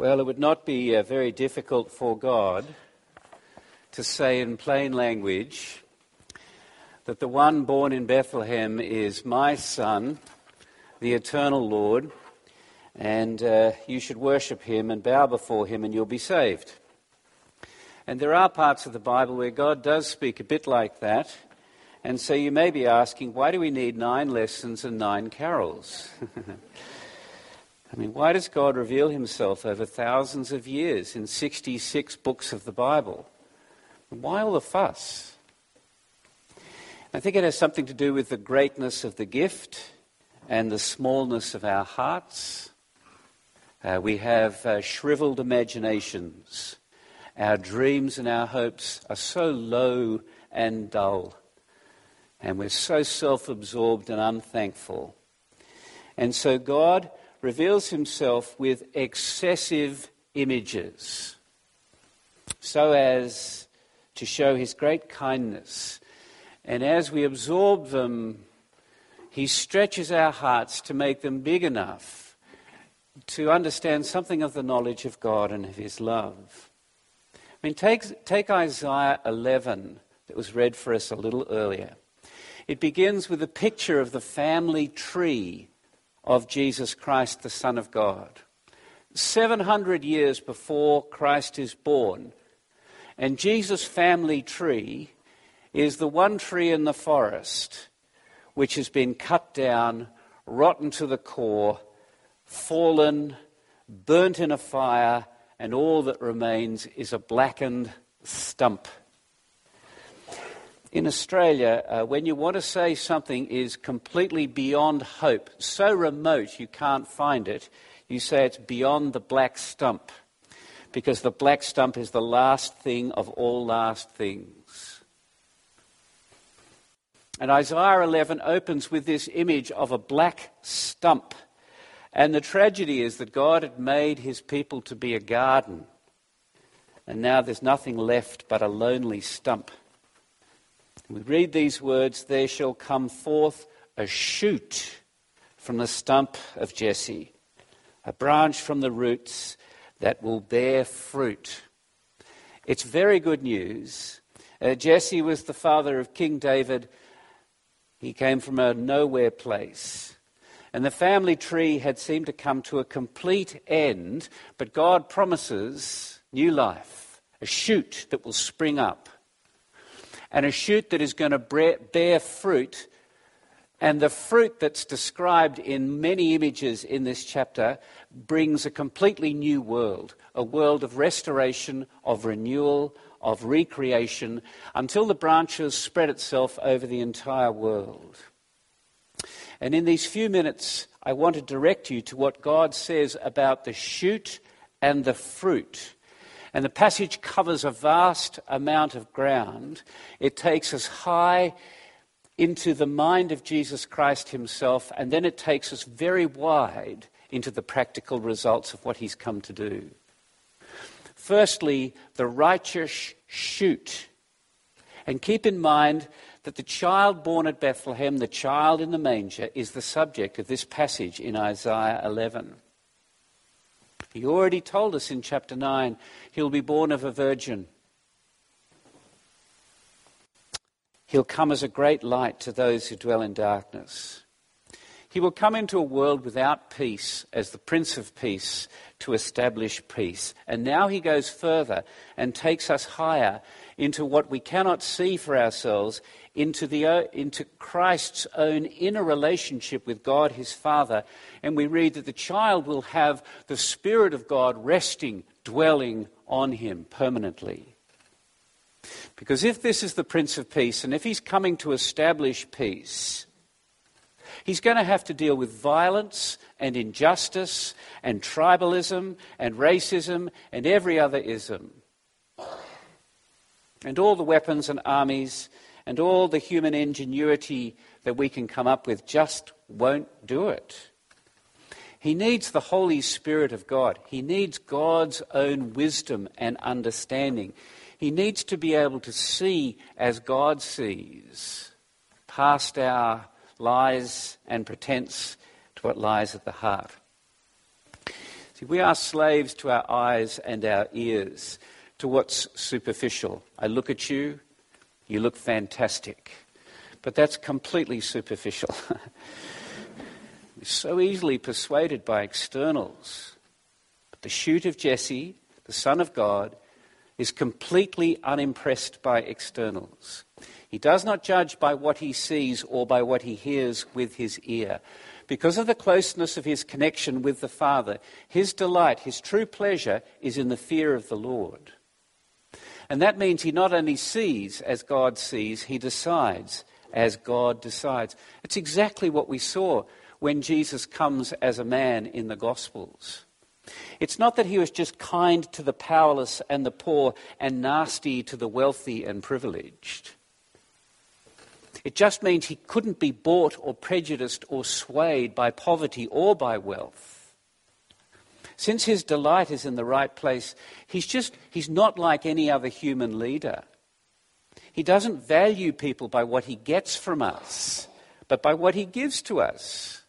Well, it would not be uh, very difficult for God to say in plain language that the one born in Bethlehem is my son, the eternal Lord, and uh, you should worship him and bow before him and you'll be saved. And there are parts of the Bible where God does speak a bit like that. And so you may be asking, why do we need nine lessons and nine carols? I mean, why does God reveal himself over thousands of years in 66 books of the Bible? Why all the fuss? I think it has something to do with the greatness of the gift and the smallness of our hearts. Uh, we have uh, shriveled imaginations. Our dreams and our hopes are so low and dull. And we're so self absorbed and unthankful. And so God reveals himself with excessive images so as to show his great kindness. And as we absorb them, he stretches our hearts to make them big enough to understand something of the knowledge of God and of his love. I mean, take, take Isaiah 11 that was read for us a little earlier. It begins with a picture of the family tree of Jesus Christ, the Son of God. 700 years before Christ is born. And Jesus' family tree is the one tree in the forest which has been cut down, rotten to the core, fallen, burnt in a fire, and all that remains is a blackened stump. In Australia, uh, when you want to say something is completely beyond hope, so remote you can't find it, you say it's beyond the black stump, because the black stump is the last thing of all last things. And Isaiah 11 opens with this image of a black stump. And the tragedy is that God had made his people to be a garden. And now there's nothing left but a lonely stump. We read these words There shall come forth a shoot from the stump of Jesse, a branch from the roots that will bear fruit. It's very good news. Uh, Jesse was the father of King David. He came from a nowhere place. And the family tree had seemed to come to a complete end, but God promises new life, a shoot that will spring up and a shoot that is going to bear fruit. And the fruit that's described in many images in this chapter brings a completely new world a world of restoration, of renewal, of recreation, until the branches spread itself over the entire world. And in these few minutes, I want to direct you to what God says about the shoot and the fruit and the passage covers a vast amount of ground. It takes us high into the mind of Jesus Christ himself, and then it takes us very wide into the practical results of what he's come to do. Firstly, the righteous shoot. And keep in mind that the child born at Bethlehem, the child in the manger, is the subject of this passage in Isaiah 11. He already told us in chapter 9 he'll be born of a virgin. He'll come as a great light to those who dwell in darkness. He will come into a world without peace as the Prince of Peace to establish peace. And now he goes further and takes us higher into what we cannot see for ourselves, into, the, uh, into Christ's own inner relationship with God his Father. And we read that the child will have the Spirit of God resting, dwelling on him permanently. Because if this is the Prince of Peace, and if he's coming to establish peace, he's going to have to deal with violence and injustice and tribalism and racism and every other ism. And all the weapons and armies and all the human ingenuity that we can come up with just won't do it. He needs the Holy Spirit of God. He needs God's own wisdom and understanding. He needs to be able to see as God sees, past our lies and pretense to what lies at the heart. See, we are slaves to our eyes and our ears, to what's superficial. I look at you, you look fantastic. But that's completely superficial. We're so easily persuaded by externals. But the shoot of Jesse, the Son of God, is completely unimpressed by externals. He does not judge by what he sees or by what he hears with his ear. Because of the closeness of his connection with the Father, his delight, his true pleasure is in the fear of the Lord. And that means he not only sees as God sees, he decides as God decides. It's exactly what we saw when Jesus comes as a man in the Gospels. It's not that he was just kind to the powerless and the poor and nasty to the wealthy and privileged. It just means he couldn't be bought or prejudiced or swayed by poverty or by wealth. Since his delight is in the right place, he's just, he's not like any other human leader. He doesn't value people by what he gets from us, but by what he gives to us.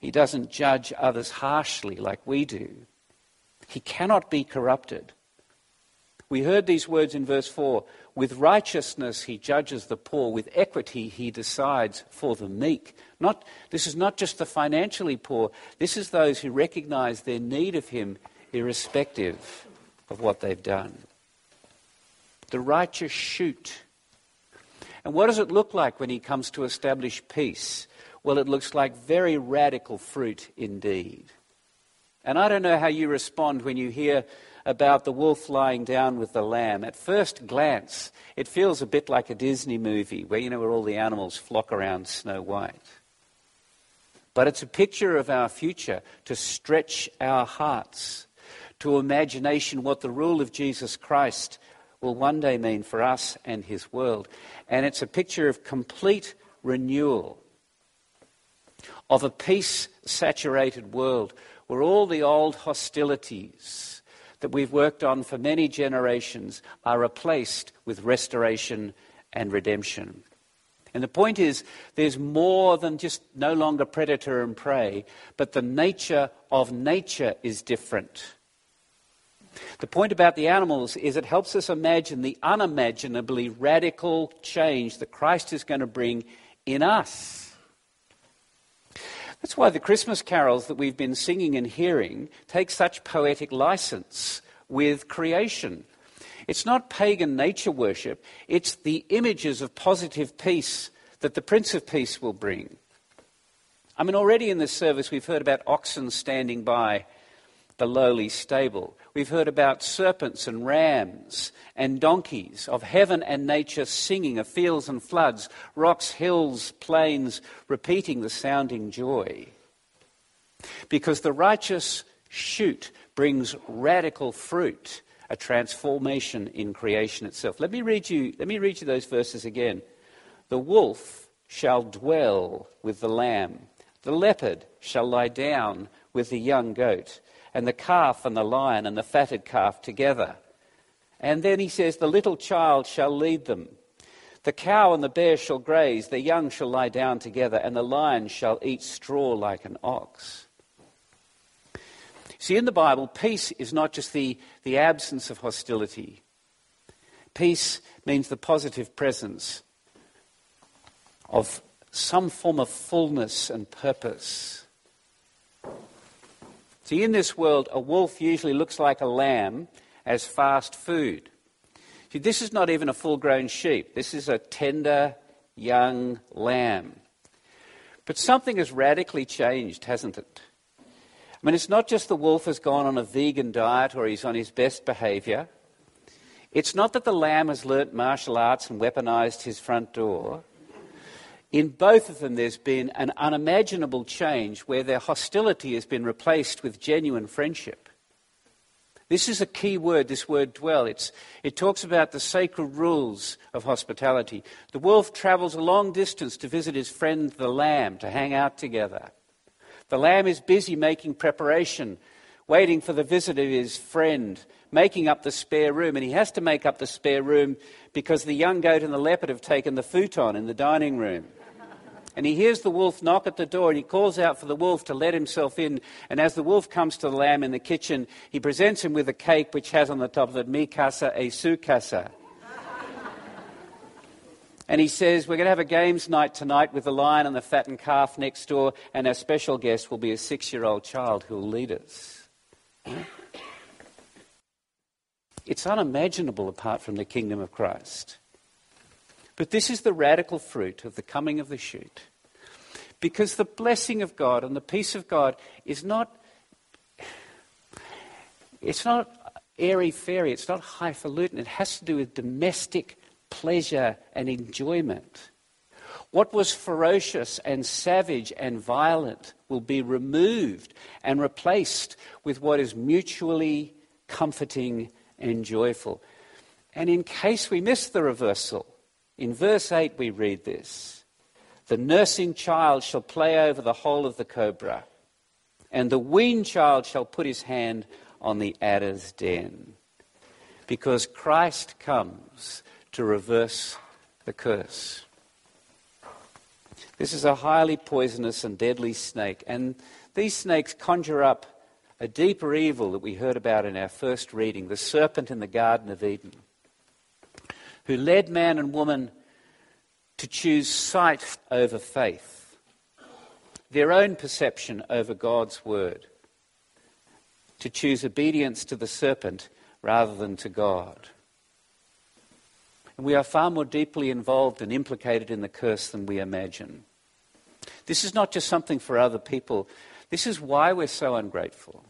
He doesn't judge others harshly like we do. He cannot be corrupted. We heard these words in verse 4 with righteousness he judges the poor, with equity he decides for the meek. Not, this is not just the financially poor, this is those who recognize their need of him irrespective of what they've done. The righteous shoot. And what does it look like when he comes to establish peace? Well, it looks like very radical fruit indeed. And I don't know how you respond when you hear about the wolf lying down with the lamb. At first glance, it feels a bit like a Disney movie where, you know, where all the animals flock around Snow White. But it's a picture of our future to stretch our hearts to imagination what the rule of Jesus Christ will one day mean for us and his world. And it's a picture of complete renewal of a peace saturated world where all the old hostilities that we've worked on for many generations are replaced with restoration and redemption. And the point is, there's more than just no longer predator and prey, but the nature of nature is different. The point about the animals is it helps us imagine the unimaginably radical change that Christ is going to bring in us. That's why the Christmas carols that we've been singing and hearing take such poetic license with creation. It's not pagan nature worship, it's the images of positive peace that the Prince of Peace will bring. I mean, already in this service, we've heard about oxen standing by the lowly stable. We've heard about serpents and rams and donkeys, of heaven and nature singing, of fields and floods, rocks, hills, plains, repeating the sounding joy. Because the righteous shoot brings radical fruit, a transformation in creation itself. Let me read you, let me read you those verses again. The wolf shall dwell with the lamb, the leopard shall lie down with the young goat and the calf and the lion and the fatted calf together. And then he says, The little child shall lead them. The cow and the bear shall graze, the young shall lie down together, and the lion shall eat straw like an ox. See, in the Bible, peace is not just the, the absence of hostility. Peace means the positive presence of some form of fullness and purpose. See, in this world, a wolf usually looks like a lamb as fast food. See, this is not even a full grown sheep, this is a tender young lamb. But something has radically changed, hasn't it? I mean, it's not just the wolf has gone on a vegan diet or he's on his best behavior. It's not that the lamb has learnt martial arts and weaponized his front door. In both of them, there's been an unimaginable change where their hostility has been replaced with genuine friendship. This is a key word, this word dwell. It's, it talks about the sacred rules of hospitality. The wolf travels a long distance to visit his friend the lamb, to hang out together. The lamb is busy making preparation, waiting for the visit of his friend, making up the spare room. And he has to make up the spare room because the young goat and the leopard have taken the futon in the dining room. And he hears the wolf knock at the door and he calls out for the wolf to let himself in. And as the wolf comes to the lamb in the kitchen, he presents him with a cake which has on the top of it, Mi casa e su casa. And he says, We're going to have a games night tonight with the lion and the fattened calf next door, and our special guest will be a six year old child who will lead us. It's unimaginable apart from the kingdom of Christ. But this is the radical fruit of the coming of the shoot. Because the blessing of God and the peace of God is not, it's not airy fairy, it's not highfalutin. It has to do with domestic pleasure and enjoyment. What was ferocious and savage and violent will be removed and replaced with what is mutually comforting and joyful. And in case we miss the reversal, in verse 8 we read this The nursing child shall play over the hole of the cobra, and the weaned child shall put his hand on the adder's den. Because Christ comes to reverse the curse. This is a highly poisonous and deadly snake, and these snakes conjure up a deeper evil that we heard about in our first reading the serpent in the Garden of Eden, who led man and woman to choose sight over faith, their own perception over God's word, to choose obedience to the serpent rather than to God. And we are far more deeply involved and implicated in the curse than we imagine. This is not just something for other people. This is why we're so ungrateful.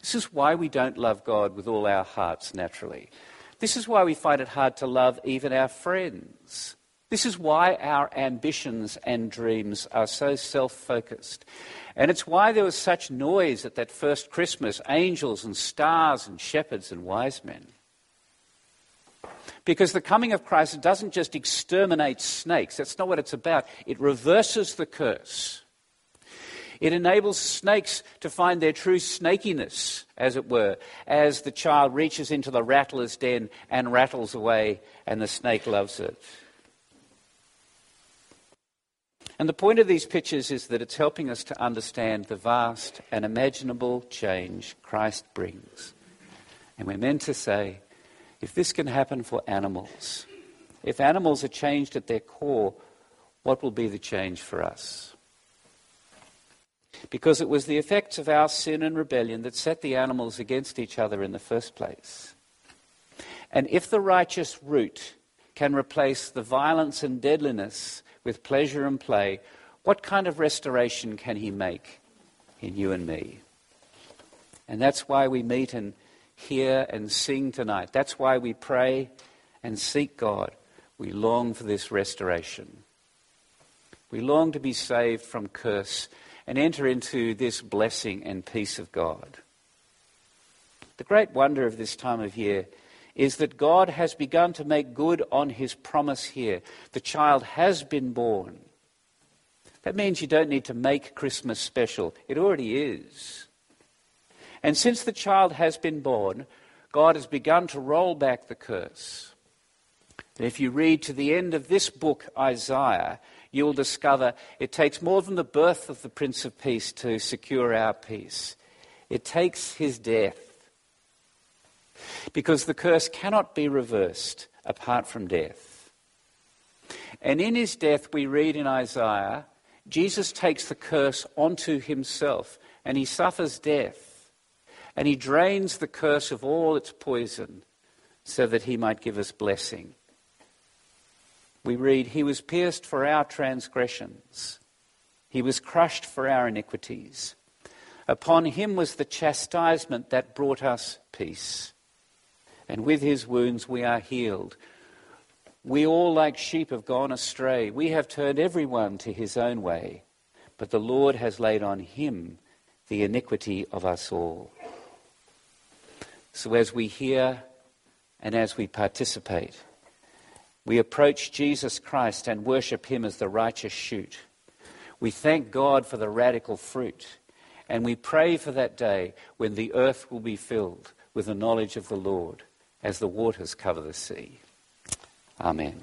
This is why we don't love God with all our hearts naturally. This is why we find it hard to love even our friends. This is why our ambitions and dreams are so self focused. And it's why there was such noise at that first Christmas angels and stars and shepherds and wise men. Because the coming of Christ doesn't just exterminate snakes, that's not what it's about. It reverses the curse. It enables snakes to find their true snakiness, as it were, as the child reaches into the rattler's den and rattles away, and the snake loves it. And the point of these pictures is that it's helping us to understand the vast and imaginable change Christ brings. And we're meant to say, if this can happen for animals, if animals are changed at their core, what will be the change for us? Because it was the effects of our sin and rebellion that set the animals against each other in the first place. And if the righteous root can replace the violence and deadliness with pleasure and play, what kind of restoration can he make in you and me? And that's why we meet and hear and sing tonight. That's why we pray and seek God. We long for this restoration. We long to be saved from curse and enter into this blessing and peace of God. The great wonder of this time of year is that God has begun to make good on his promise here. The child has been born. That means you don't need to make Christmas special, it already is. And since the child has been born, God has begun to roll back the curse. And if you read to the end of this book, Isaiah, you will discover it takes more than the birth of the Prince of Peace to secure our peace. It takes his death. Because the curse cannot be reversed apart from death. And in his death, we read in Isaiah, Jesus takes the curse onto himself and he suffers death and he drains the curse of all its poison so that he might give us blessing. We read, He was pierced for our transgressions, He was crushed for our iniquities. Upon Him was the chastisement that brought us peace. And with His wounds we are healed. We all, like sheep, have gone astray. We have turned everyone to his own way. But the Lord has laid on him the iniquity of us all. So as we hear and as we participate, we approach Jesus Christ and worship him as the righteous shoot. We thank God for the radical fruit, and we pray for that day when the earth will be filled with the knowledge of the Lord as the waters cover the sea. Amen.